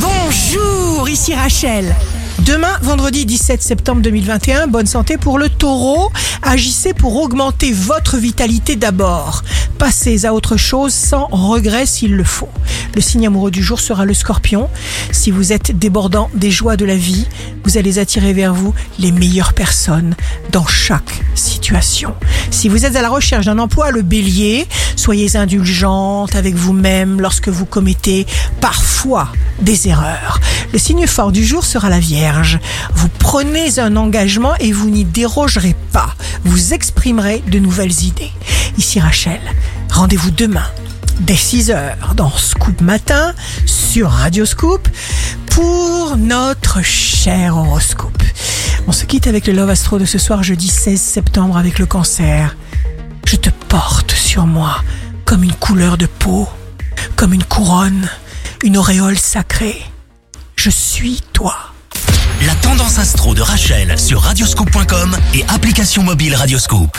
Bonjour, ici Rachel. Demain, vendredi 17 septembre 2021, bonne santé pour le taureau. Agissez pour augmenter votre vitalité d'abord. Passez à autre chose sans regret s'il le faut. Le signe amoureux du jour sera le scorpion. Si vous êtes débordant des joies de la vie, vous allez attirer vers vous les meilleures personnes dans chaque situation. Si vous êtes à la recherche d'un emploi, le bélier, soyez indulgente avec vous-même lorsque vous commettez parfois des erreurs. Le signe fort du jour sera la Vierge. Vous prenez un engagement et vous n'y dérogerez pas. Vous exprimerez de nouvelles idées. Ici Rachel, rendez-vous demain dès 6h dans Scoop Matin sur Radio Scoop pour notre cher horoscope. On se quitte avec le Love Astro de ce soir jeudi 16 septembre avec le cancer. Porte sur moi comme une couleur de peau, comme une couronne, une auréole sacrée. Je suis toi. La tendance astro de Rachel sur radioscope.com et application mobile Radioscope.